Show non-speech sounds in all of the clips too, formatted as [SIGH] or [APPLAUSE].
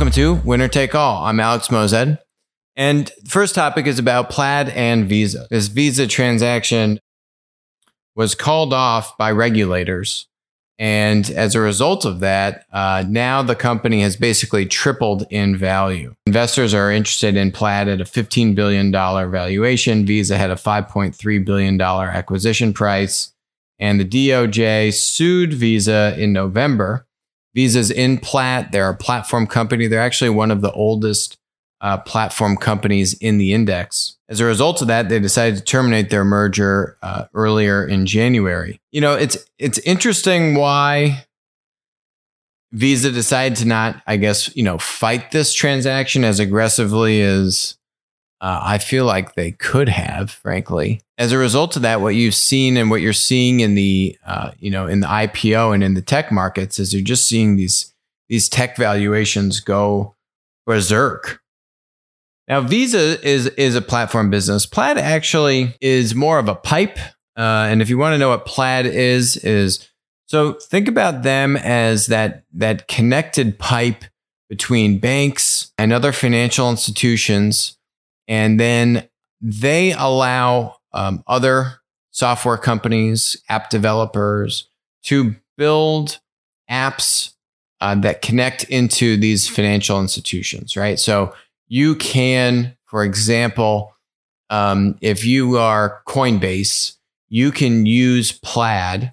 Welcome to Winner Take All. I'm Alex Moazed. And first topic is about Plaid and Visa. This Visa transaction was called off by regulators. And as a result of that, uh, now the company has basically tripled in value. Investors are interested in Plaid at a $15 billion valuation. Visa had a $5.3 billion acquisition price. And the DOJ sued Visa in November. Visa's in Plaid. They're a platform company. They're actually one of the oldest uh, platform companies in the index. As a result of that, they decided to terminate their merger uh, earlier in January. You know, it's it's interesting why Visa decided to not, I guess, you know, fight this transaction as aggressively as uh, I feel like they could have, frankly. As a result of that, what you've seen and what you're seeing in the, uh, you know, in the IPO and in the tech markets is you're just seeing these these tech valuations go berserk now, Visa is is a platform business. Plaid actually is more of a pipe. Uh, and if you want to know what Plaid is, is so think about them as that that connected pipe between banks and other financial institutions, and then they allow um, other software companies, app developers to build apps uh, that connect into these financial institutions, right? So you can, for example, um, if you are Coinbase, you can use Plaid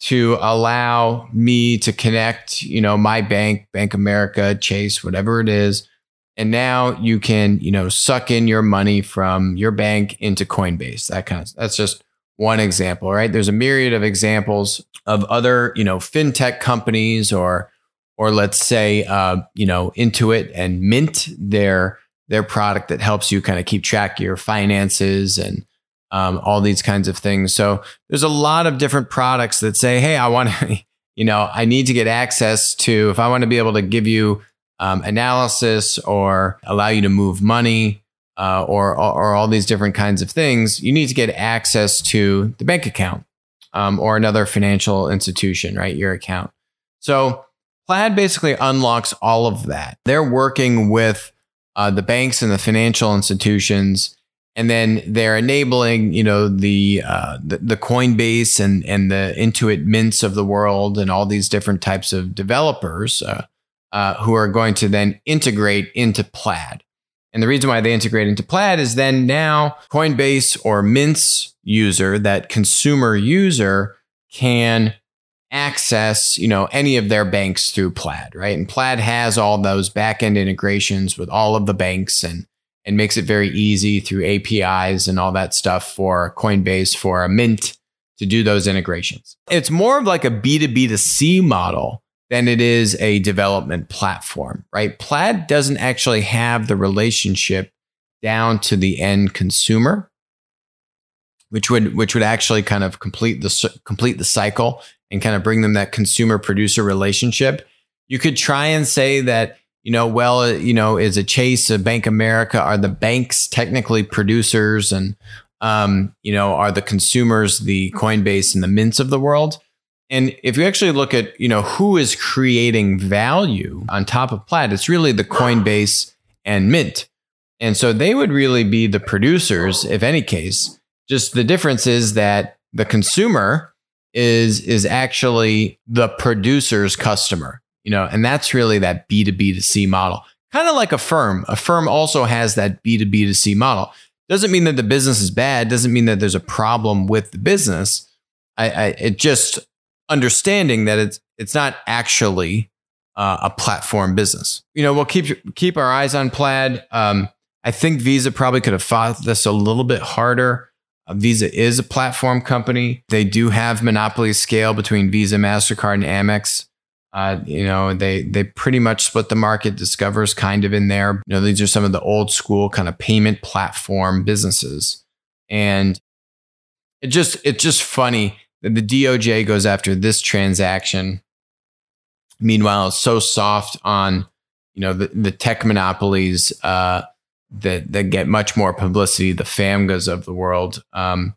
to allow me to connect, you know, my bank, Bank America, Chase, whatever it is. And now you can, you know, suck in your money from your bank into Coinbase. That kind of that's just one example, right? There's a myriad of examples of other, you know, fintech companies or or let's say uh, you know Intuit and Mint their their product that helps you kind of keep track of your finances and um, all these kinds of things. So there's a lot of different products that say, hey, I want to, [LAUGHS] you know, I need to get access to if I want to be able to give you um, analysis or allow you to move money. Uh, or, or all these different kinds of things, you need to get access to the bank account um, or another financial institution, right? Your account. So Plaid basically unlocks all of that. They're working with uh, the banks and the financial institutions, and then they're enabling, you know, the, uh, the, the Coinbase and and the Intuit Mints of the world, and all these different types of developers uh, uh, who are going to then integrate into Plaid. And the reason why they integrate into Plaid is then now Coinbase or Mint's user, that consumer user, can access, you know, any of their banks through Plaid, right? And Plaid has all those backend integrations with all of the banks and and makes it very easy through APIs and all that stuff for Coinbase for a Mint to do those integrations. It's more of like a B2B to C model than it is a development platform, right? Plaid doesn't actually have the relationship down to the end consumer which would which would actually kind of complete the complete the cycle and kind of bring them that consumer producer relationship. You could try and say that, you know, well, you know, is a Chase, a Bank America, are the banks technically producers and, um, you know, are the consumers the Coinbase and the mints of the world? And if you actually look at, you know, who is creating value on top of Plaid, it's really the Coinbase and Mint. And so they would really be the producers, if any case. Just the difference is that the consumer is is actually the producer's customer, you know, and that's really that B2B to C model. Kind of like Affirm. A firm also has that B2B to C model. Doesn't mean that the business is bad, doesn't mean that there's a problem with the business. I, I it just understanding that it's it's not actually uh, a platform business. You know, we'll keep keep our eyes on Plaid. Um, I think Visa probably could have fought this a little bit harder. Visa is a platform company. They do have monopoly scale between Visa, Mastercard, and Amex. Uh, you know, they they pretty much split the market. Discover's kind of in there. You know, these are some of the old school kind of payment platform businesses, and it just it's just funny the DOJ goes after this transaction. Meanwhile, it's so soft on you know the, the tech monopolies. Uh, that that get much more publicity, the FAMGAs of the world. Um,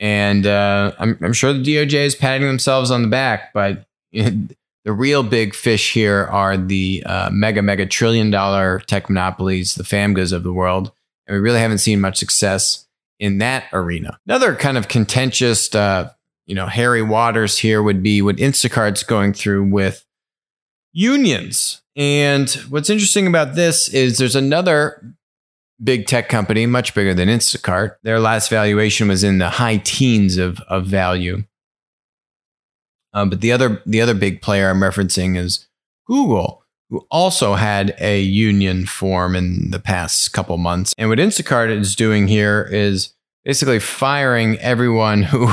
and uh, I'm, I'm sure the DOJ is patting themselves on the back, but [LAUGHS] the real big fish here are the uh, mega, mega trillion dollar tech monopolies, the FAMGAs of the world. And we really haven't seen much success in that arena. Another kind of contentious, uh, you know, Harry waters here would be what Instacart's going through with unions. And what's interesting about this is there's another big tech company, much bigger than Instacart. Their last valuation was in the high teens of, of value. Um, but the other the other big player I'm referencing is Google, who also had a union form in the past couple months. And what Instacart is doing here is basically firing everyone [LAUGHS] who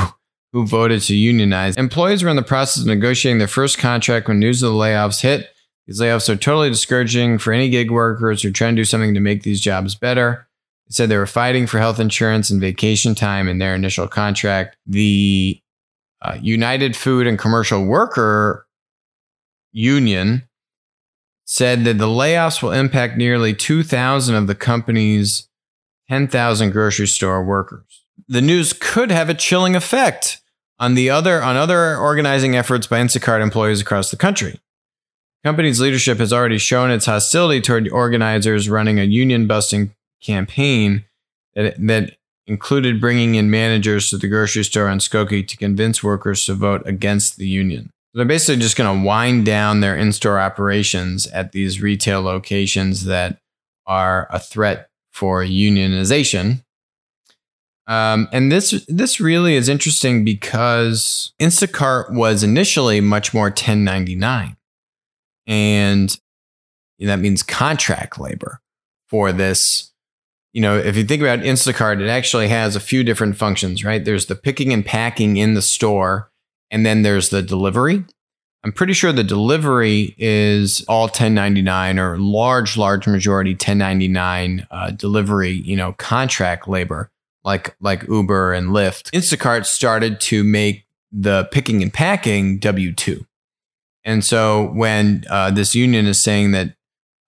who voted to unionize. Employees were in the process of negotiating their first contract when news of the layoffs hit. These layoffs are totally discouraging for any gig workers who are trying to do something to make these jobs better. They said they were fighting for health insurance and vacation time in their initial contract. The uh, United Food and Commercial Worker Union said that the layoffs will impact nearly 2,000 of the company's 10,000 grocery store workers. The news could have a chilling effect on the other on other organizing efforts by Instacart employees across the country. The company's leadership has already shown its hostility toward organizers running a union busting campaign that, that included bringing in managers to the grocery store on Skokie to convince workers to vote against the union. They're basically just going to wind down their in store operations at these retail locations that are a threat for unionization. Um, and this this really is interesting because Instacart was initially much more 1099, and that means contract labor for this you know, if you think about Instacart, it actually has a few different functions, right? There's the picking and packing in the store, and then there's the delivery. I'm pretty sure the delivery is all 1099 or large, large majority 1099 uh, delivery, you know, contract labor like like Uber and Lyft. Instacart started to make the picking and packing W two, and so when uh, this union is saying that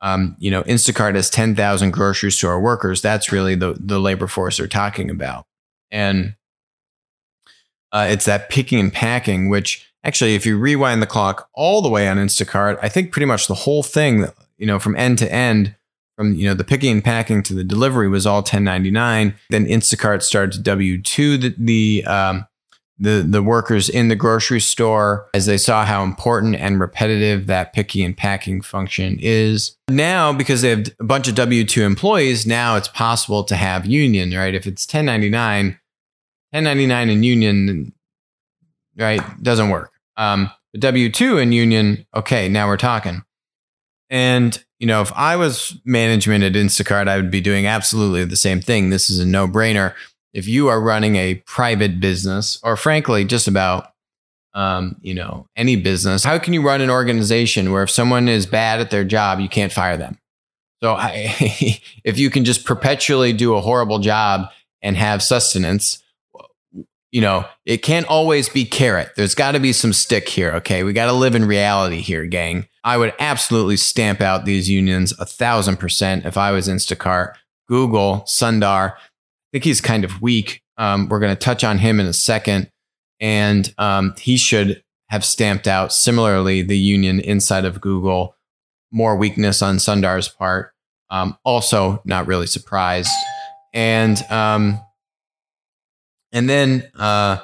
um, you know, Instacart has 10,000 grocery store workers. That's really the, the labor force they're talking about. And uh, it's that picking and packing, which actually, if you rewind the clock all the way on Instacart, I think pretty much the whole thing, you know, from end to end, from you know the picking and packing to the delivery was all 1099. Then Instacart started to W two the, the um, the the workers in the grocery store as they saw how important and repetitive that picking and packing function is. Now, because they have a bunch of W two employees, now it's possible to have union. Right? If it's 1099, 1099 in union, right, doesn't work. Um, W two in union, okay, now we're talking. And you know, if I was management at Instacart, I would be doing absolutely the same thing. This is a no brainer if you are running a private business or frankly just about um, you know any business how can you run an organization where if someone is bad at their job you can't fire them? So I, [LAUGHS] if you can just perpetually do a horrible job and have sustenance you know it can't always be carrot. There's got to be some stick here okay? We got to live in reality here gang i would absolutely stamp out these unions a thousand percent if i was instacart google sundar I think he's kind of weak. Um, we're going to touch on him in a second. And um, he should have stamped out similarly the union inside of Google. More weakness on Sundar's part. Um, also, not really surprised. And um, and then uh,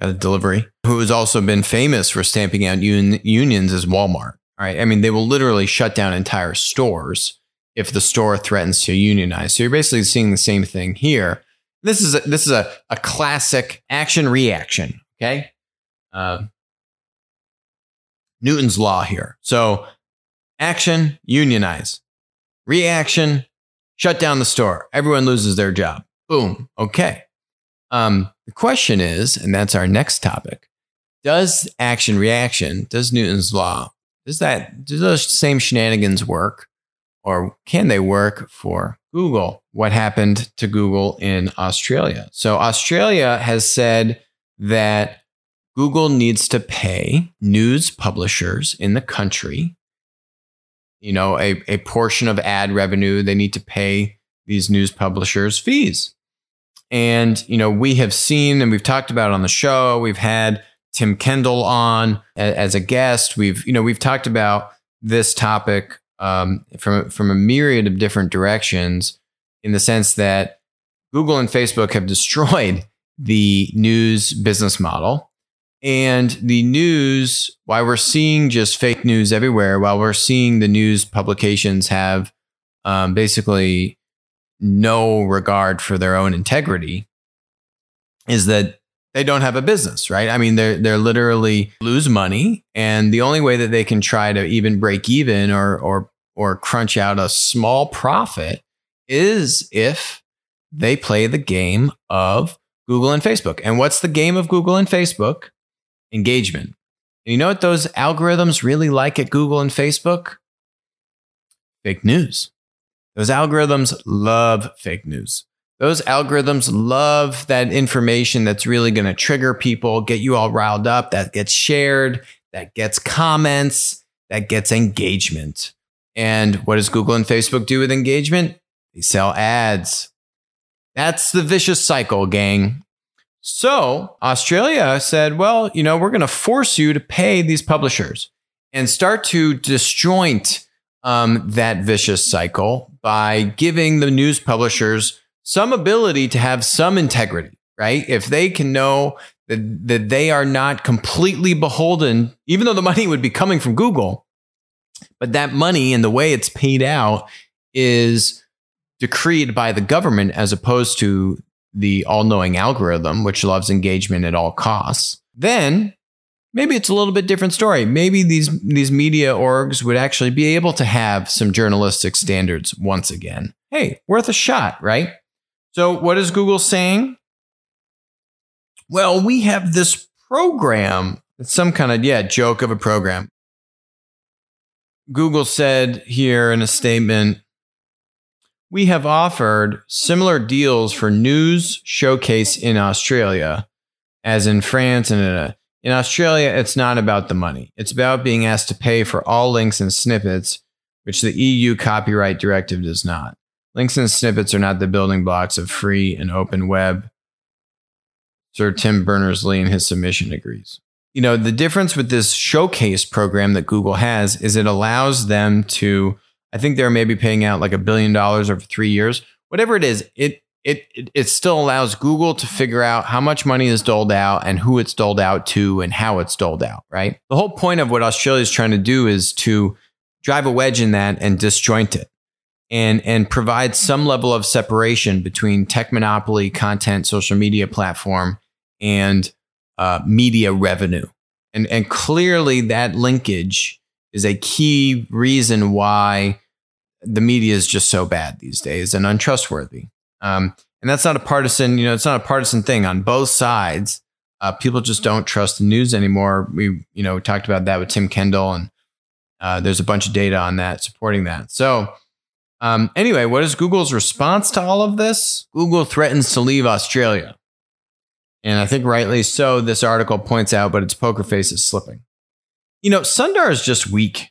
got a delivery who has also been famous for stamping out un- unions is Walmart. Right? I mean, they will literally shut down entire stores if the store threatens to unionize. So you're basically seeing the same thing here. This is a, this is a, a classic action reaction. Okay. Uh, Newton's law here. So action, unionize. Reaction, shut down the store. Everyone loses their job. Boom. Okay. Um, the question is, and that's our next topic, does action reaction, does Newton's law, does that, do those same shenanigans work? Or can they work for Google, what happened to Google in Australia. So, Australia has said that Google needs to pay news publishers in the country, you know, a, a portion of ad revenue. They need to pay these news publishers fees. And, you know, we have seen and we've talked about on the show, we've had Tim Kendall on as a guest. We've, you know, we've talked about this topic um, from from a myriad of different directions, in the sense that Google and Facebook have [LAUGHS] destroyed the news business model. And the news, while we're seeing just fake news everywhere, while we're seeing the news publications have um, basically no regard for their own integrity, is that they don't have a business, right? I mean, they're they're literally lose money, and the only way that they can try to even break even or or or crunch out a small profit is if they play the game of Google and Facebook. And what's the game of Google and Facebook? Engagement. And you know what those algorithms really like at Google and Facebook? Fake news. Those algorithms love fake news. Those algorithms love that information that's really going to trigger people, get you all riled up, that gets shared, that gets comments, that gets engagement. And what does Google and Facebook do with engagement? They sell ads. That's the vicious cycle, gang. So Australia said, well, you know, we're going to force you to pay these publishers and start to disjoint um, that vicious cycle by giving the news publishers some ability to have some integrity, right? If they can know that, that they are not completely beholden, even though the money would be coming from Google, but that money and the way it's paid out is decreed by the government as opposed to the all knowing algorithm, which loves engagement at all costs, then maybe it's a little bit different story. Maybe these, these media orgs would actually be able to have some journalistic standards once again. Hey, worth a shot, right? So, what is Google saying? Well, we have this program. It's some kind of, yeah, joke of a program. Google said here in a statement we have offered similar deals for News Showcase in Australia, as in France and in, a, in Australia, it's not about the money. It's about being asked to pay for all links and snippets, which the EU copyright directive does not. Links and snippets are not the building blocks of free and open web. Sir Tim Berners Lee in his submission agrees. You know, the difference with this showcase program that Google has is it allows them to I think they're maybe paying out like a billion dollars over three years. Whatever it is, it it it still allows Google to figure out how much money is doled out and who it's doled out to and how it's doled out, right? The whole point of what Australia is trying to do is to drive a wedge in that and disjoint it and and provide some level of separation between tech monopoly content social media platform and uh, media revenue and and clearly that linkage is a key reason why the media is just so bad these days and untrustworthy. Um, and that's not a partisan, you know, it's not a partisan thing on both sides. Uh, people just don't trust the news anymore. We, you know, talked about that with Tim Kendall, and uh, there's a bunch of data on that supporting that. So, um, anyway, what is Google's response to all of this? Google threatens to leave Australia. And I think rightly so, this article points out, but its poker face is slipping. You know, Sundar is just weak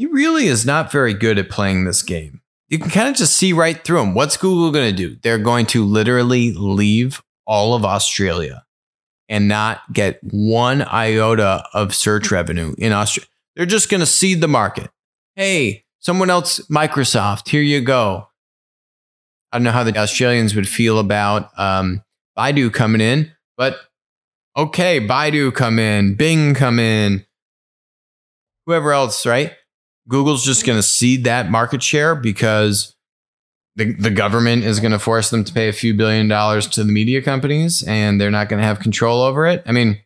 he really is not very good at playing this game. You can kind of just see right through him. What's Google going to do? They're going to literally leave all of Australia and not get one iota of search revenue in Australia. They're just going to cede the market. Hey, someone else, Microsoft, here you go. I don't know how the Australians would feel about um, Baidu coming in, but okay, Baidu come in, Bing come in, whoever else, right? Google's just going to cede that market share because the, the government is going to force them to pay a few billion dollars to the media companies and they're not going to have control over it. I mean,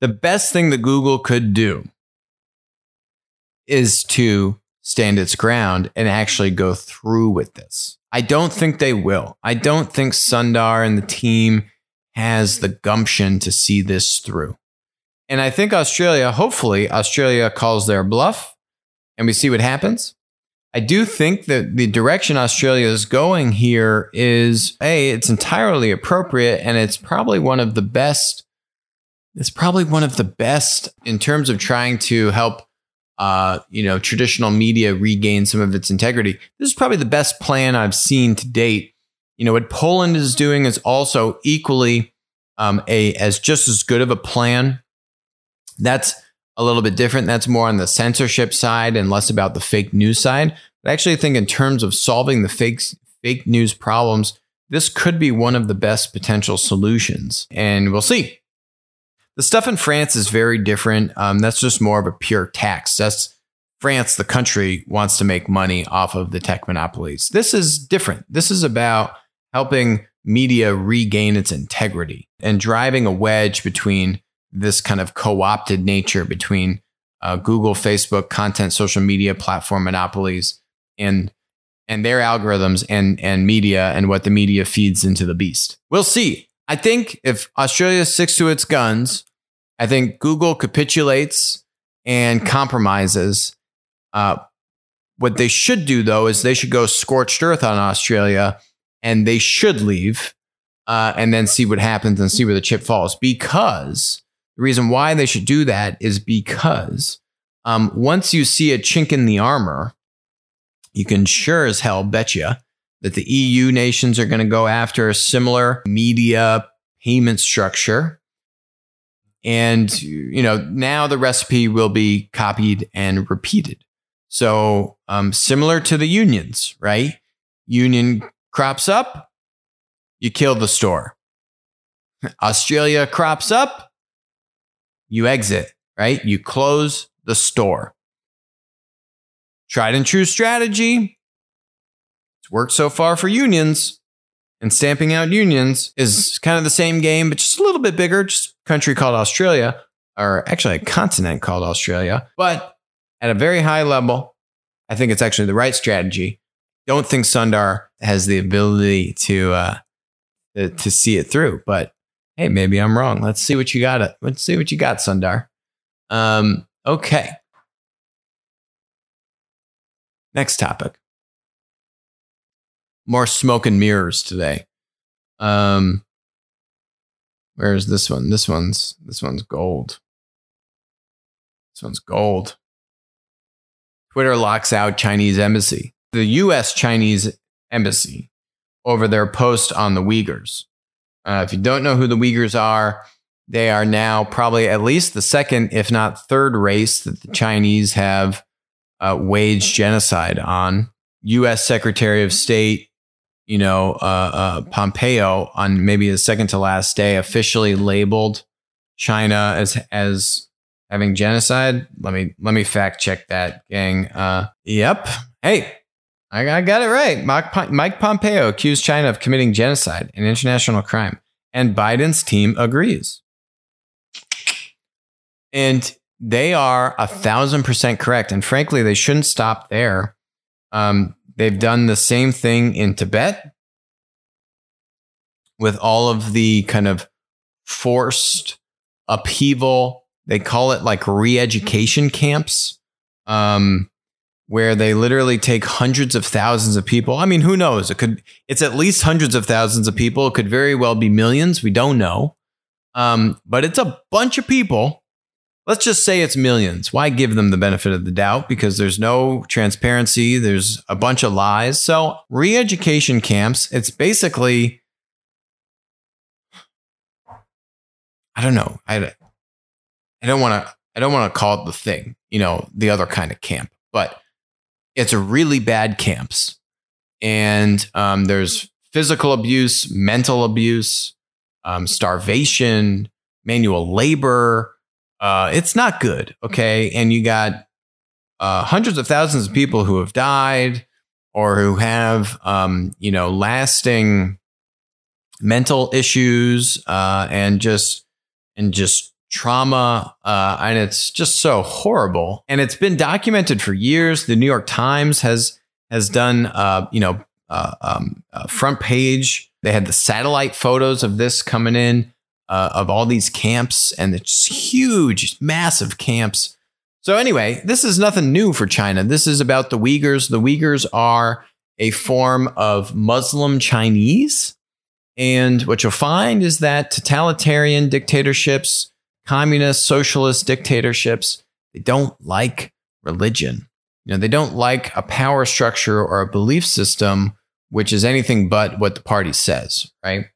the best thing that Google could do is to stand its ground and actually go through with this. I don't think they will. I don't think Sundar and the team has the gumption to see this through. And I think Australia, hopefully, Australia calls their bluff and we see what happens. I do think that the direction Australia is going here is a it's entirely appropriate and it's probably one of the best it's probably one of the best in terms of trying to help uh, you know traditional media regain some of its integrity. This is probably the best plan I've seen to date. You know what Poland is doing is also equally um, a as just as good of a plan. That's a little bit different. That's more on the censorship side and less about the fake news side. But I actually think in terms of solving the fake fake news problems, this could be one of the best potential solutions, and we'll see. The stuff in France is very different. Um, that's just more of a pure tax. That's France, the country, wants to make money off of the tech monopolies. This is different. This is about helping media regain its integrity and driving a wedge between this kind of co opted nature between uh, Google, Facebook, content, social media platform monopolies and and their algorithms and and media and what the media feeds into the beast. We'll see. I think if Australia sticks to its guns, I think Google capitulates and compromises. Uh, what they should do though is they should go scorched earth on Australia and they should leave uh, and then see what happens and see where the chip falls. Because the reason why they should do that is because um, once you see a chink in the armor, you can sure as hell bet you that the EU nations are going to go after a similar media payment structure. And, you know, now the recipe will be copied and repeated. So, um, similar to the unions, right? Union crops up, you kill the store. Australia crops up, you exit, right? You close the store. Tried and true strategy. It's worked so far for unions. And stamping out unions is kind of the same game, but just a little bit bigger. Just country called Australia, or actually a continent called Australia. But at a very high level, I think it's actually the right strategy. Don't think Sundar has the ability to uh, to, to see it through, but hey, maybe I'm wrong. Let's see what you got. Let's see what you got, Sundar. Um, okay. Next topic. More smoke and mirrors today. Um, where's this one? This one's this one's gold. This one's gold. Twitter locks out Chinese embassy. The U.S. Chinese embassy over their post on the Uyghurs. Uh, if you don't know who the Uyghurs are, they are now probably at least the second, if not third race that the Chinese have uh, waged genocide on. U.S. Secretary of State, you know, uh, uh, Pompeo, on maybe the second to last day, officially labeled China as as having genocide. Let me let me fact check that, gang. Uh, yep. Hey, I, got it right. Mike, Mike Pompeo accused China of committing genocide, an international crime, and Biden's team agrees. And they are a thousand percent correct. And frankly, they shouldn't stop there. Um, they've done the same thing in Tibet with all of the kind of forced upheaval. They call it like re education camps. Um, where they literally take hundreds of thousands of people. I mean, who knows? It could it's at least hundreds of thousands of people. It could very well be millions. We don't know. Um, but it's a bunch of people. Let's just say it's millions. Why give them the benefit of the doubt? Because there's no transparency. There's a bunch of lies. So re-education camps, it's basically I don't know. I, I don't want to I don't want to call it the thing, you know, the other kind of camp. But it's a really bad camps. And um, there's physical abuse, mental abuse, um, starvation, manual labor. Uh, it's not good. Okay. And you got uh, hundreds of thousands of people who have died or who have, um, you know, lasting mental issues uh, and just, and just trauma, uh, and it's just so horrible. And it's been documented for years. The New York Times has has done, uh, you know, uh, um, front page. They had the satellite photos of this coming in uh, of all these camps, and it's huge, massive camps. So anyway, this is nothing new for China. This is about the Uyghurs. The Uyghurs are a form of Muslim Chinese. And what you'll find is that totalitarian dictatorships communist, socialist dictatorships, they don't like religion. You know, they don't like a power structure or a belief system which is anything but what the party says, right?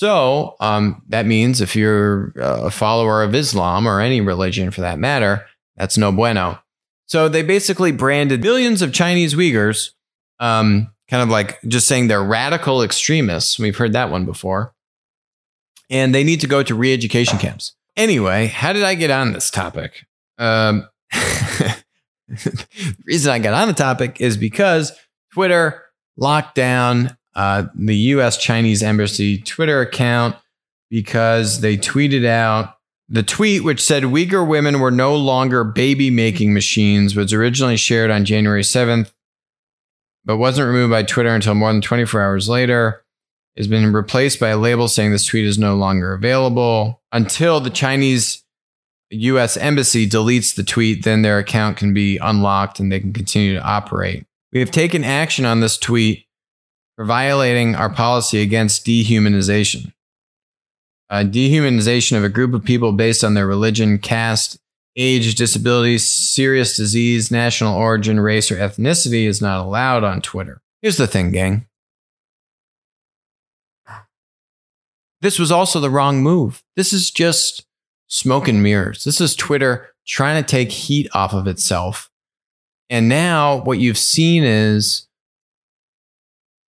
So um, that means if you're a follower of Islam or any religion for that matter, that's no bueno. So they basically branded millions of Chinese Uyghurs, um, kind of like just saying they're radical extremists. We've heard that one before. And they need to go to re education camps. Anyway, how did I get on this topic? Um, [LAUGHS] the reason I got on the topic is because Twitter locked down uh, the U.S. Chinese Embassy Twitter account because they tweeted out the tweet, which said Uyghur women were no longer baby making machines, was originally shared on January 7th, but wasn't removed by Twitter until more than 24 hours later. Has been replaced by a label saying this tweet is no longer available until the Chinese U.S. Embassy deletes the tweet. Then their account can be unlocked and they can continue to operate. We have taken action on this tweet for violating our policy against dehumanization. Uh, dehumanization of a group of people based on their religion, caste, age, disability, serious disease, national origin, race, or ethnicity is not allowed on Twitter. Here's the thing, gang. This was also the wrong move. This is just smoke and mirrors. This is Twitter trying to take heat off of itself. And now what you've seen is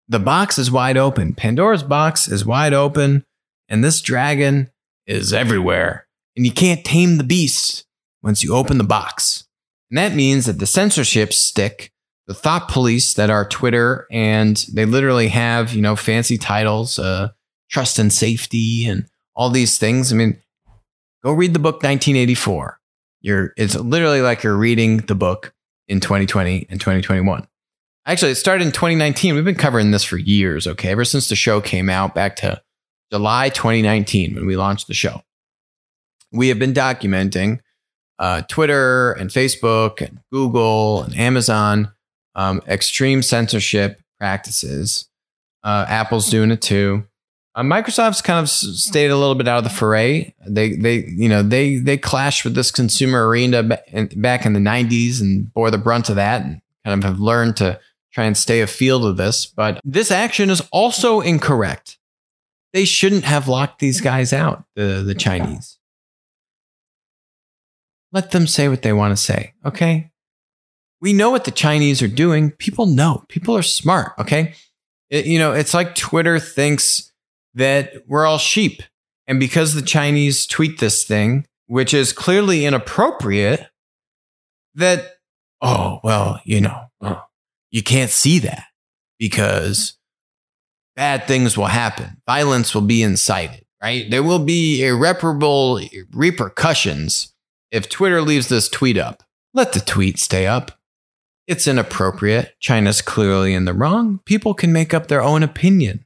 the box is wide open. Pandora's box is wide open, and this dragon is everywhere. And you can't tame the beast once you open the box. And that means that the censorship stick, the thought police that are Twitter, and they literally have, you know, fancy titles, uh, trust and safety, and all these things. I mean, go read the book 1984. You're, it's literally like you're reading the book in 2020 and 2021. Actually, it started in 2019. We've been covering this for years, okay? Ever since the show came out back to July 2019 when we launched the show. We have been documenting uh, Twitter and Facebook and Google and Amazon um, extreme censorship practices. Uh, Apple's doing it too. Uh, Microsoft's kind of stayed a little bit out of the fray. They, they, you know, they they clashed with this consumer arena back in the '90s and bore the brunt of that, and kind of have learned to try and stay afield of this. But this action is also incorrect. They shouldn't have locked these guys out, the, the Chinese. Let them say what they want to say, okay? We know what the Chinese are doing. People know. People are smart, okay? It, you know, it's like Twitter thinks that we're all sheep. And because the Chinese tweet this thing, which is clearly inappropriate, that, oh, well, you know, oh, you can't see that because bad things will happen. Violence will be incited, right? There will be irreparable repercussions if Twitter leaves this tweet up. Let the tweet stay up. It's inappropriate. China's clearly in the wrong. People can make up their own opinion.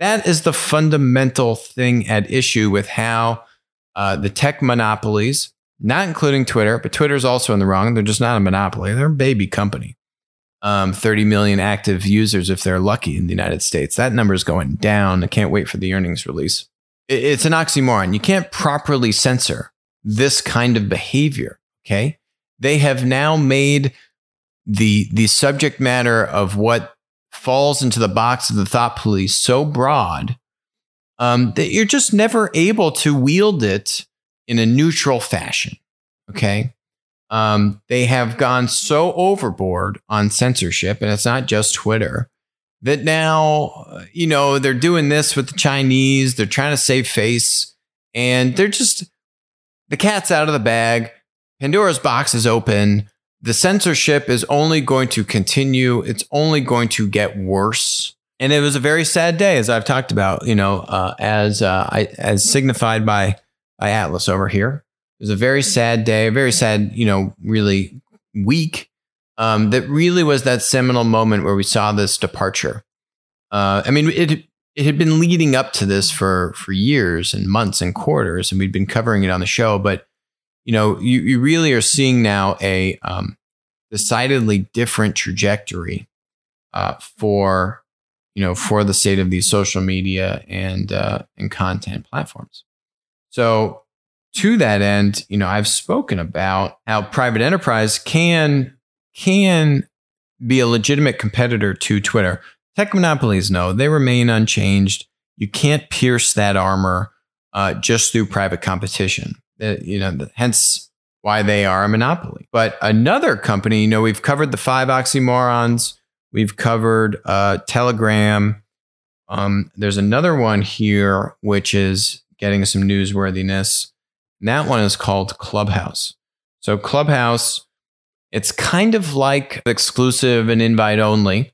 That is the fundamental thing at issue with how uh, the tech monopolies, not including Twitter, but Twitter's also in the wrong. They're just not a monopoly, they're a baby company um, 30 million active users if they're lucky in the United States. That number is going down. I can't wait for the earnings release. It's an oxymoron. You can't properly censor this kind of behavior. Okay. They have now made the, the subject matter of what falls into the box of the thought police so broad um, that you're just never able to wield it in a neutral fashion. Okay. Um, they have gone so overboard on censorship, and it's not just Twitter, that now, you know, they're doing this with the Chinese. They're trying to save face, and they're just the cat's out of the bag. Pandora's box is open. The censorship is only going to continue, it's only going to get worse. And it was a very sad day, as I've talked about, you know, uh, as uh, I, as signified by by Atlas over here. It was a very sad day, a very sad, you know, really week. Um, that really was that seminal moment where we saw this departure. Uh, I mean, it it had been leading up to this for for years and months and quarters, and we'd been covering it on the show. But you know, you, you really are seeing now a um, decidedly different trajectory uh, for you know for the state of these social media and uh, and content platforms. So to that end, you know, I've spoken about how private enterprise can can be a legitimate competitor to Twitter. Tech monopolies, no, they remain unchanged. you can't pierce that armor uh, just through private competition. Uh, you know, hence why they are a monopoly. But another company, you know, we've covered the five oxymorons, we've covered uh, Telegram. Um, there's another one here which is getting some newsworthiness. That one is called Clubhouse. So Clubhouse, it's kind of like exclusive and invite only,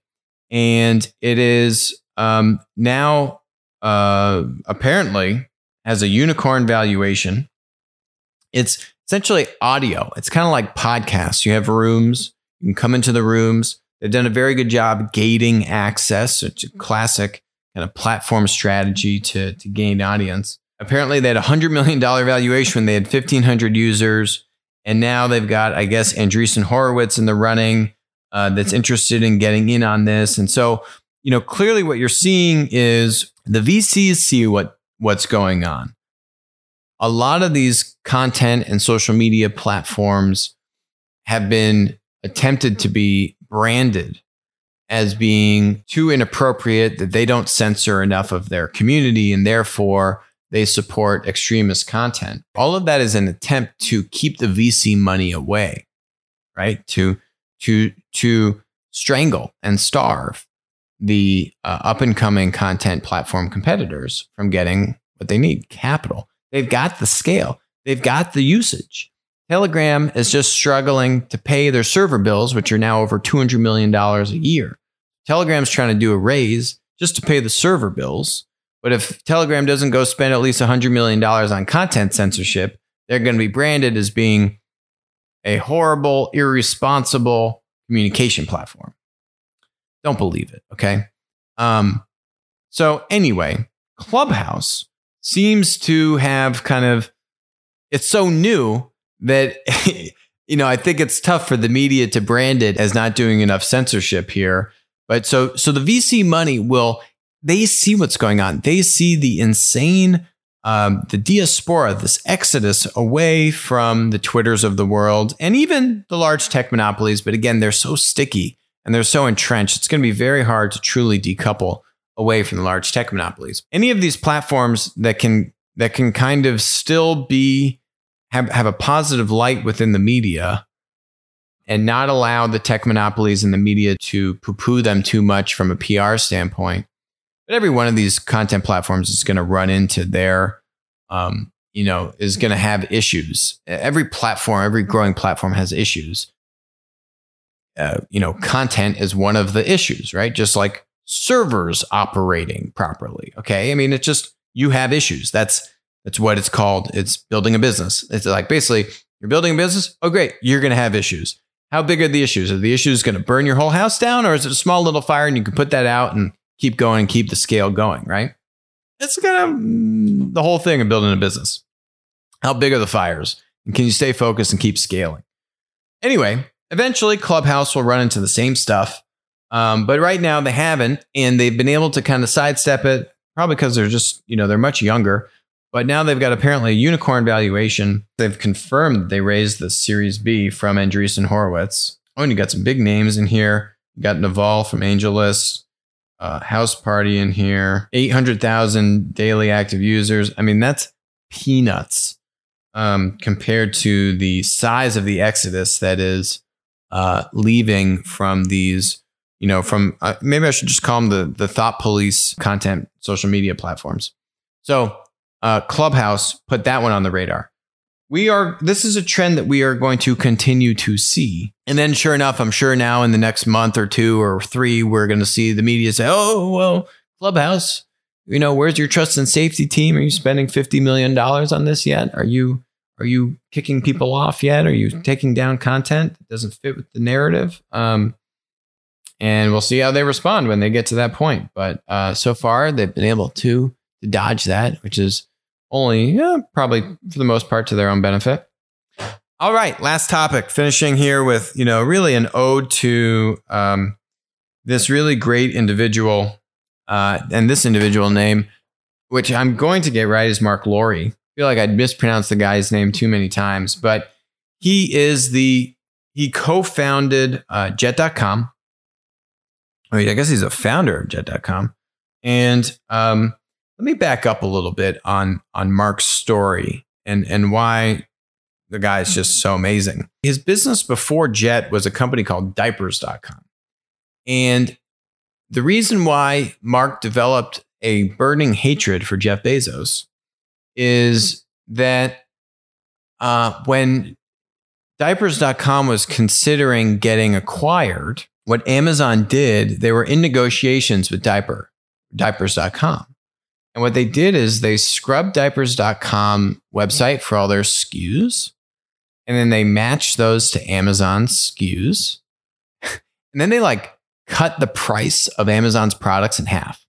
and it is um, now uh, apparently has a unicorn valuation. It's essentially audio. It's kind of like podcasts. You have rooms. You can come into the rooms. They've done a very good job gating access. It's a classic kind of platform strategy to, to gain audience. Apparently, they had a $100 million valuation when they had 1,500 users. And now they've got, I guess, Andreessen Horowitz in the running uh, that's interested in getting in on this. And so, you know, clearly what you're seeing is the VCs see what what's going on. A lot of these content and social media platforms have been attempted to be branded as being too inappropriate that they don't censor enough of their community and therefore they support extremist content. All of that is an attempt to keep the VC money away, right? To to to strangle and starve the uh, up and coming content platform competitors from getting what they need capital. They've got the scale, they've got the usage. Telegram is just struggling to pay their server bills, which are now over $200 million a year. Telegram's trying to do a raise just to pay the server bills but if Telegram doesn't go spend at least $100 million on content censorship, they're going to be branded as being a horrible, irresponsible communication platform. Don't believe it, okay? Um, so, anyway, Clubhouse seems to have kind of, it's so new that, [LAUGHS] you know, I think it's tough for the media to brand it as not doing enough censorship here. But so, so the VC money will they see what's going on. They see the insane, um, the diaspora, this exodus away from the Twitters of the world and even the large tech monopolies. But again, they're so sticky and they're so entrenched. It's going to be very hard to truly decouple away from the large tech monopolies. Any of these platforms that can that can kind of still be have, have a positive light within the media and not allow the tech monopolies and the media to poo poo them too much from a PR standpoint but every one of these content platforms is going to run into their, um, you know, is going to have issues. Every platform, every growing platform has issues. Uh, you know, content is one of the issues, right? Just like servers operating properly. Okay. I mean, it's just, you have issues. That's, that's what it's called. It's building a business. It's like basically you're building a business. Oh, great. You're going to have issues. How big are the issues? Are the issues going to burn your whole house down or is it a small little fire and you can put that out and keep going and keep the scale going, right? It's kind of mm, the whole thing of building a business. How big are the fires? And can you stay focused and keep scaling? Anyway, eventually Clubhouse will run into the same stuff. Um, but right now they haven't, and they've been able to kind of sidestep it, probably because they're just, you know, they're much younger. But now they've got apparently a unicorn valuation. They've confirmed they raised the Series B from Andreessen Horowitz. Oh, and you got some big names in here. You got Naval from AngelList uh, house party in here, 800,000 daily active users. I mean, that's peanuts um, compared to the size of the exodus that is uh, leaving from these, you know, from uh, maybe I should just call them the, the thought police content social media platforms. So, uh, Clubhouse put that one on the radar we are this is a trend that we are going to continue to see. And then sure enough i'm sure now in the next month or two or three we're going to see the media say oh well clubhouse you know where's your trust and safety team? Are you spending 50 million dollars on this yet? Are you are you kicking people off yet? Are you taking down content that doesn't fit with the narrative? Um, and we'll see how they respond when they get to that point. But uh, so far they've been able to to dodge that which is only yeah, probably for the most part to their own benefit. All right, last topic. Finishing here with you know really an ode to um, this really great individual, uh, and this individual name, which I'm going to get right, is Mark Lore. I feel like I'd mispronounced the guy's name too many times, but he is the he co-founded uh, Jet.com. I, mean, I guess he's a founder of Jet.com, and um, let me back up a little bit on on Mark's story and and why the guy is just so amazing. His business before Jet was a company called diapers.com. And the reason why Mark developed a burning hatred for Jeff Bezos is that uh, when diapers.com was considering getting acquired, what Amazon did, they were in negotiations with diaper, diapers.com. And what they did is they scrubbed diapers.com website for all their SKUs. And then they matched those to Amazon SKUs. [LAUGHS] and then they like cut the price of Amazon's products in half.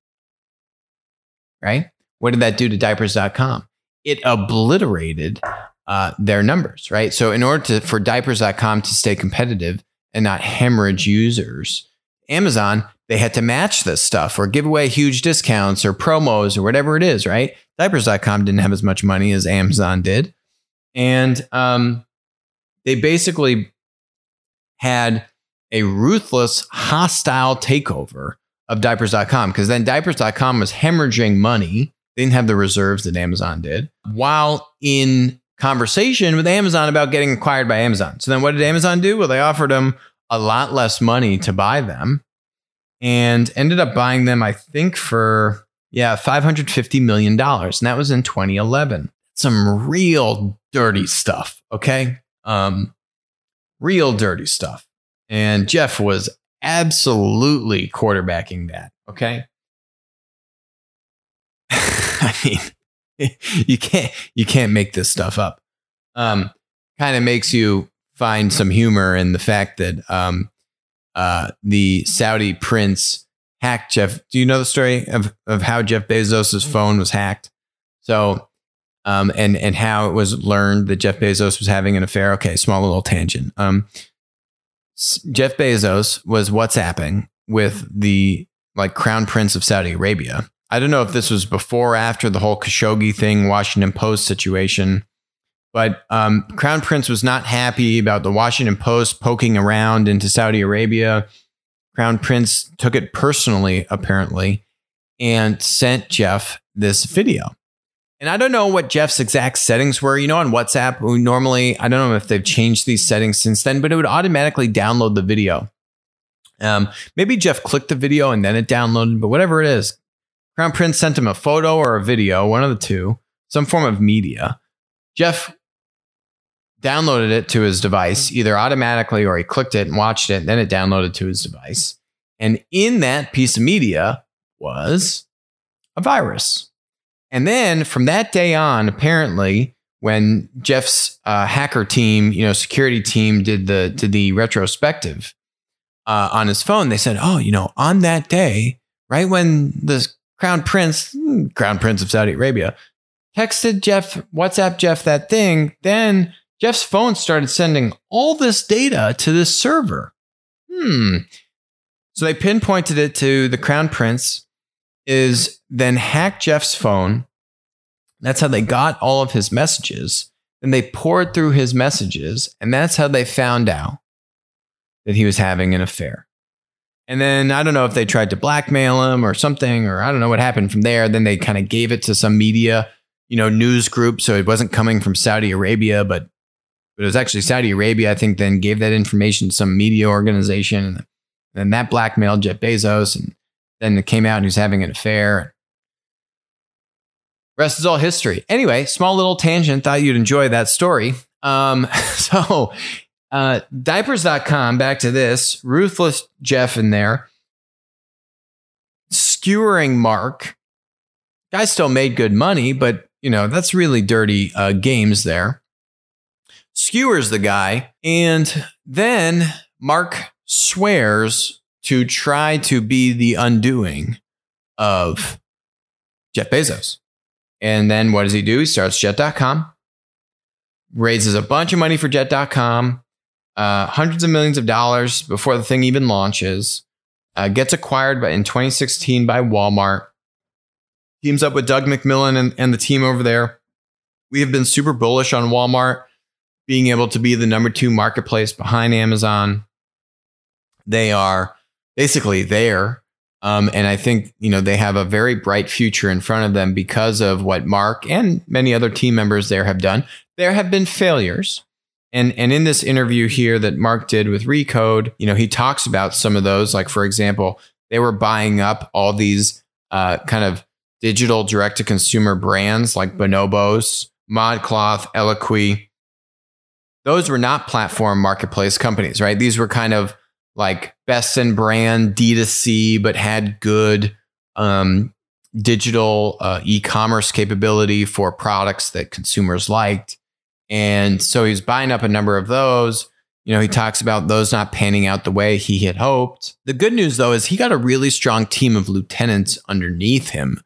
Right? What did that do to diapers.com? It obliterated uh, their numbers, right? So in order to for diapers.com to stay competitive and not hemorrhage users, Amazon they had to match this stuff or give away huge discounts or promos or whatever it is, right? Diapers.com didn't have as much money as Amazon did. And um, they basically had a ruthless, hostile takeover of diapers.com because then diapers.com was hemorrhaging money. They didn't have the reserves that Amazon did while in conversation with Amazon about getting acquired by Amazon. So then what did Amazon do? Well, they offered them a lot less money to buy them and ended up buying them, I think, for, yeah, $550 million. And that was in 2011. Some real dirty stuff. Okay. Um, real dirty stuff. And Jeff was absolutely quarterbacking that. Okay. [LAUGHS] I mean, [LAUGHS] you can't you can't make this stuff up. Um, kind of makes you find some humor in the fact that um, uh, the Saudi prince hacked Jeff. Do you know the story of, of how Jeff Bezos' phone was hacked? So, um, and and how it was learned that Jeff Bezos was having an affair. Okay, small little tangent. Um, Jeff Bezos was WhatsApping with the like crown prince of Saudi Arabia. I don't know if this was before or after the whole Khashoggi thing, Washington Post situation. But um, Crown Prince was not happy about the Washington Post poking around into Saudi Arabia. Crown Prince took it personally, apparently, and sent Jeff this video. And I don't know what Jeff's exact settings were. You know, on WhatsApp, we normally, I don't know if they've changed these settings since then, but it would automatically download the video. Um, maybe Jeff clicked the video and then it downloaded, but whatever it is, Crown Prince sent him a photo or a video, one of the two, some form of media. Jeff downloaded it to his device either automatically or he clicked it and watched it, and then it downloaded to his device. And in that piece of media was a virus. And then from that day on, apparently, when Jeff's uh, hacker team, you know, security team did the did the retrospective uh, on his phone, they said, "Oh, you know, on that day, right when the crown prince, hmm, crown prince of Saudi Arabia, texted Jeff, WhatsApp Jeff that thing, then Jeff's phone started sending all this data to this server. Hmm. So they pinpointed it to the crown prince, is then hacked Jeff's phone. That's how they got all of his messages. Then they pored through his messages, and that's how they found out that he was having an affair. And then I don't know if they tried to blackmail him or something, or I don't know what happened from there. Then they kind of gave it to some media, you know, news group. So it wasn't coming from Saudi Arabia, but but it was actually Saudi Arabia, I think, then gave that information to some media organization. And then that blackmailed Jeff Bezos. And then it came out and he was having an affair. Rest is all history. Anyway, small little tangent. Thought you'd enjoy that story. Um, [LAUGHS] so, uh, diapers.com, back to this. Ruthless Jeff in there. Skewering Mark. Guy still made good money, but, you know, that's really dirty uh, games there skewers the guy. And then Mark swears to try to be the undoing of Jeff Bezos. And then what does he do? He starts Jet.com, raises a bunch of money for Jet.com, uh, hundreds of millions of dollars before the thing even launches, uh, gets acquired by, in 2016 by Walmart, teams up with Doug McMillon and, and the team over there. We have been super bullish on Walmart being able to be the number two marketplace behind Amazon. They are basically there Um, and I think you know they have a very bright future in front of them because of what Mark and many other team members there have done. There have been failures, and and in this interview here that Mark did with Recode, you know, he talks about some of those. Like for example, they were buying up all these uh, kind of digital direct to consumer brands like Bonobos, ModCloth, Eloquii. Those were not platform marketplace companies, right? These were kind of like best in brand D2C, but had good um, digital uh, e commerce capability for products that consumers liked. And so he's buying up a number of those. You know, he talks about those not panning out the way he had hoped. The good news, though, is he got a really strong team of lieutenants underneath him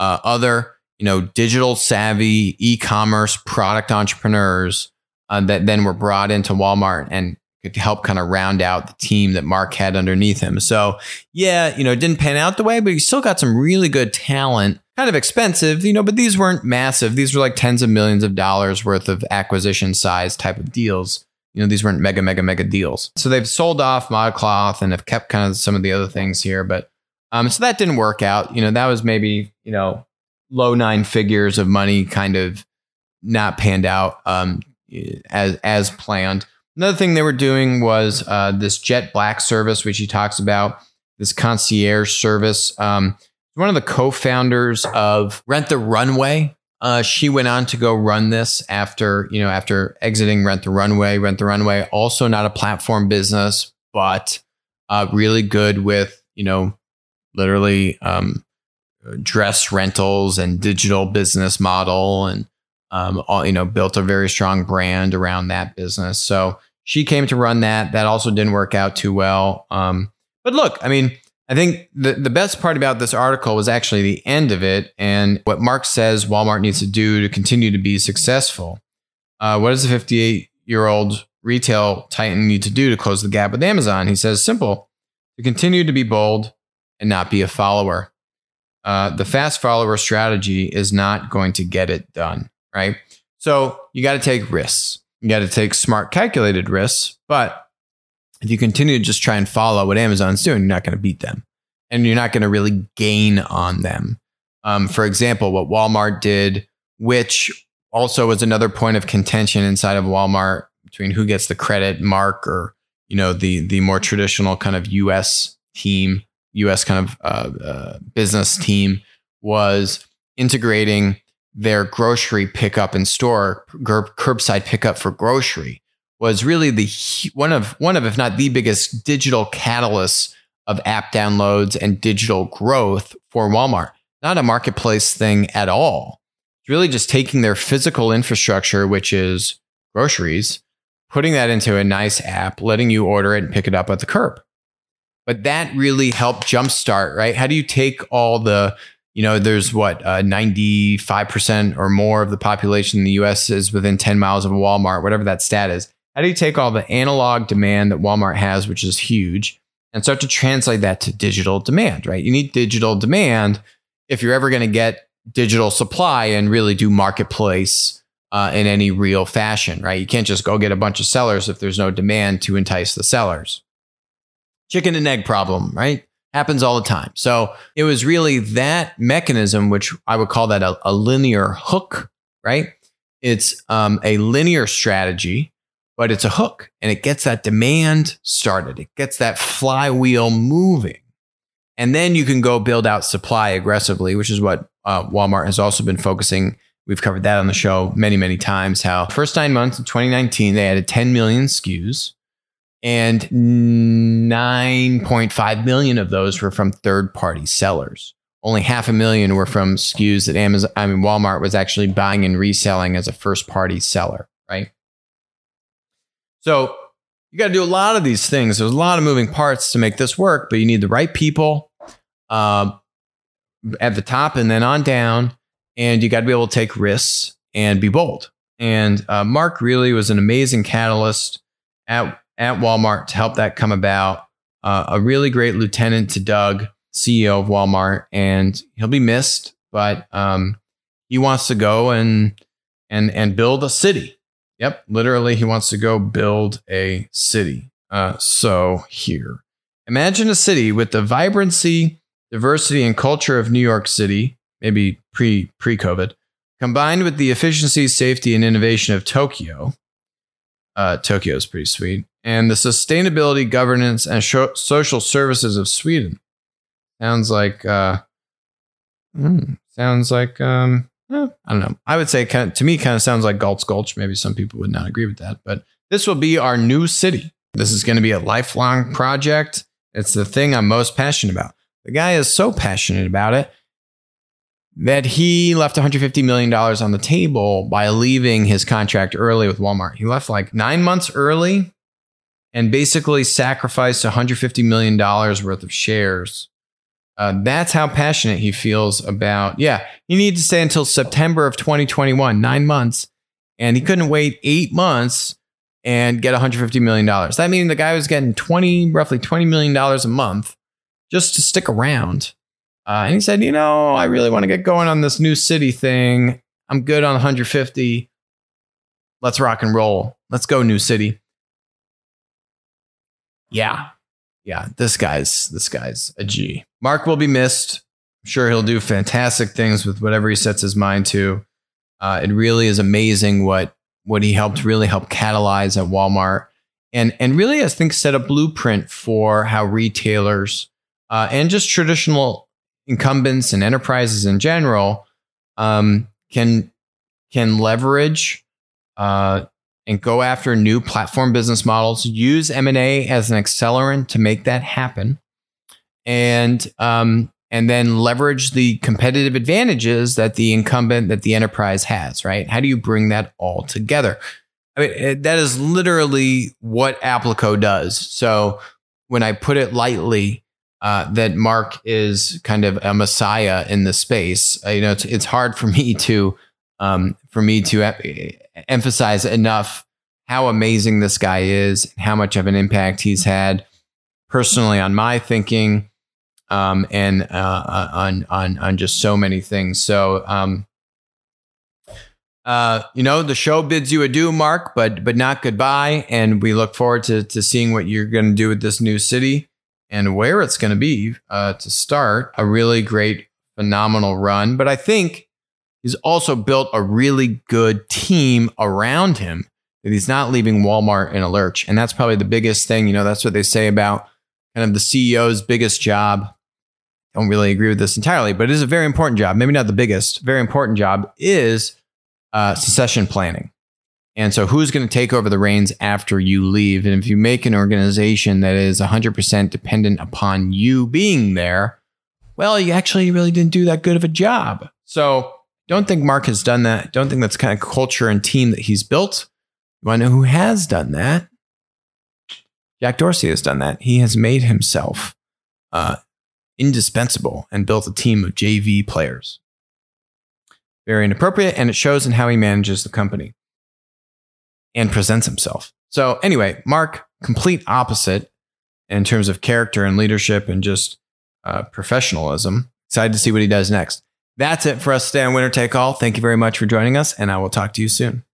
uh, other you know digital savvy e-commerce product entrepreneurs uh, that then were brought into Walmart and could help kind of round out the team that Mark had underneath him. So yeah, you know, it didn't pan out the way, but he still got some really good talent. Kind of expensive, you know, but these weren't massive. These were like tens of millions of dollars worth of acquisition size type of deals. You know, these weren't mega, mega, mega deals. So they've sold off ModCloth and have kept kind of some of the other things here, but um, so that didn't work out. You know, that was maybe, you know, low nine figures of money kind of not panned out um, as as planned. Another thing they were doing was uh, this Jet Black service, which he talks about, this concierge service. Um, one of the co-founders of Rent the Runway. Uh, she went on to go run this after you know after exiting Rent the Runway. Rent the Runway also not a platform business, but uh, really good with you know literally um, dress rentals and digital business model and um, all, you know built a very strong brand around that business. So she came to run that. That also didn't work out too well. Um, but look i mean i think the, the best part about this article was actually the end of it and what mark says walmart needs to do to continue to be successful. Uh, what does a 58 year old retail titan need to do to close the gap with amazon? He says simple to continue to be bold and not be a follower. Uh, the fast follower strategy is not going to get it done, right? So you got to take risks. You got to take smart, calculated risks. But if you continue to just try and follow what Amazon's doing, you're not going to beat them and you're not going to really gain on them. Um, for example, what Walmart did, which also was another point of contention inside of Walmart between who gets the credit, Mark or you know the the more traditional kind of U.S. team US kind of uh, uh, business team was integrating their grocery pickup in store, curbside pickup for grocery was really the one of one of if not the biggest digital catalysts of app downloads and digital growth for Walmart. Not a marketplace thing at all. It's really just taking their physical infrastructure, which is groceries, putting that into a nice app, letting you order it and pick it up at the curb but that really helped jumpstart, right? How do you take all the, you know, there's what, uh, 95% or more of the population in the US is within 10 miles of a Walmart, whatever that stat is. How do you take all the analog demand that Walmart has, which is huge, and start to translate that to digital demand, right? You need digital demand if you're ever going to get digital supply and really do marketplace uh, in any real fashion, right? You can't just go get a bunch of sellers if there's no demand to entice the sellers chicken and egg problem, right? Happens all the time. So it was really that mechanism, which I would call that a, a linear hook, right? It's um, a linear strategy, but it's a hook and it gets that demand started. It gets that flywheel moving. And then you can go build out supply aggressively, which is what uh, Walmart has also been focusing. We've covered that on the show many, many times. How first nine months in 2019, they added 10 million SKUs and 9.5 million of those were from third party sellers. Only half a million were from SKUs that Amazon, I mean, Walmart was actually buying and reselling as a first party seller, right? So you got to do a lot of these things. There's a lot of moving parts to make this work, but you need the right people uh, at the top and then on down. And you got to be able to take risks and be bold. And uh, Mark really was an amazing catalyst at at Walmart to help that come about. Uh, a really great lieutenant to Doug, CEO of Walmart, and he'll be missed, but um, he wants to go and and and build a city. Yep, literally, he wants to go build a city. Uh, so here, imagine a city with the vibrancy diversity and culture of New York City, maybe pre pre COVID, combined with the efficiency, safety, and innovation of Tokyo. Uh, Tokyo is pretty sweet, and the sustainability, governance, and social services of Sweden. Sounds like uh, mm, sounds like um, eh, I don't know. I would say kind of, to me kind of sounds like Galt's Gulch. Maybe some people would not agree with that, but this will be our new city. This is going to be a lifelong project. It's the thing I'm most passionate about. The guy is so passionate about it that he left $150 million on the table by leaving his contract early with Walmart. He left like nine months early and basically sacrificed $150 million worth of shares. Uh, that's how passionate he feels about. Yeah, he needed to stay until September of 2021, nine months, and he couldn't wait eight months and get $150 million. That means the guy was getting 20, roughly $20 million a month just to stick around. Uh, and he said, you know, I really want to get going on this new city thing. I'm good on 150. Let's rock and roll. Let's go, new city. Yeah. Yeah. This guy's this guy's a G. Mark will be missed. I'm sure he'll do fantastic things with whatever he sets his mind to. Uh, it really is amazing what what he helped really help catalyze at Walmart, and and really I think set a blueprint for how retailers uh, and just traditional incumbents and enterprises in general um, can can leverage uh, and go after new platform business models. Use M and A as an accelerant to make that happen, and um, and then leverage the competitive advantages that the incumbent that the enterprise has. Right? How do you bring that all together? I mean, that is literally what Applico does. So when I put it lightly, uh, that Mark is kind of a messiah in the space. Uh, you know, it's, it's hard for me to um, for me to emphasize enough how amazing this guy is, how much of an impact he's had personally on my thinking, um, and uh, uh on on on just so many things. So. Um, uh, you know, the show bids you adieu, Mark, but but not goodbye. And we look forward to to seeing what you're going to do with this new city and where it's going to be uh, to start a really great, phenomenal run. But I think he's also built a really good team around him that he's not leaving Walmart in a lurch. And that's probably the biggest thing. You know, that's what they say about kind of the CEO's biggest job. Don't really agree with this entirely, but it is a very important job. Maybe not the biggest, very important job is uh, succession planning. And so, who's going to take over the reins after you leave? And if you make an organization that is 100% dependent upon you being there, well, you actually really didn't do that good of a job. So, don't think Mark has done that. Don't think that's kind of culture and team that he's built. You want to know who has done that? Jack Dorsey has done that. He has made himself uh, indispensable and built a team of JV players. Very inappropriate, and it shows in how he manages the company and presents himself. So, anyway, Mark, complete opposite in terms of character and leadership and just uh, professionalism. Excited to see what he does next. That's it for us today on Winner Take All. Thank you very much for joining us, and I will talk to you soon.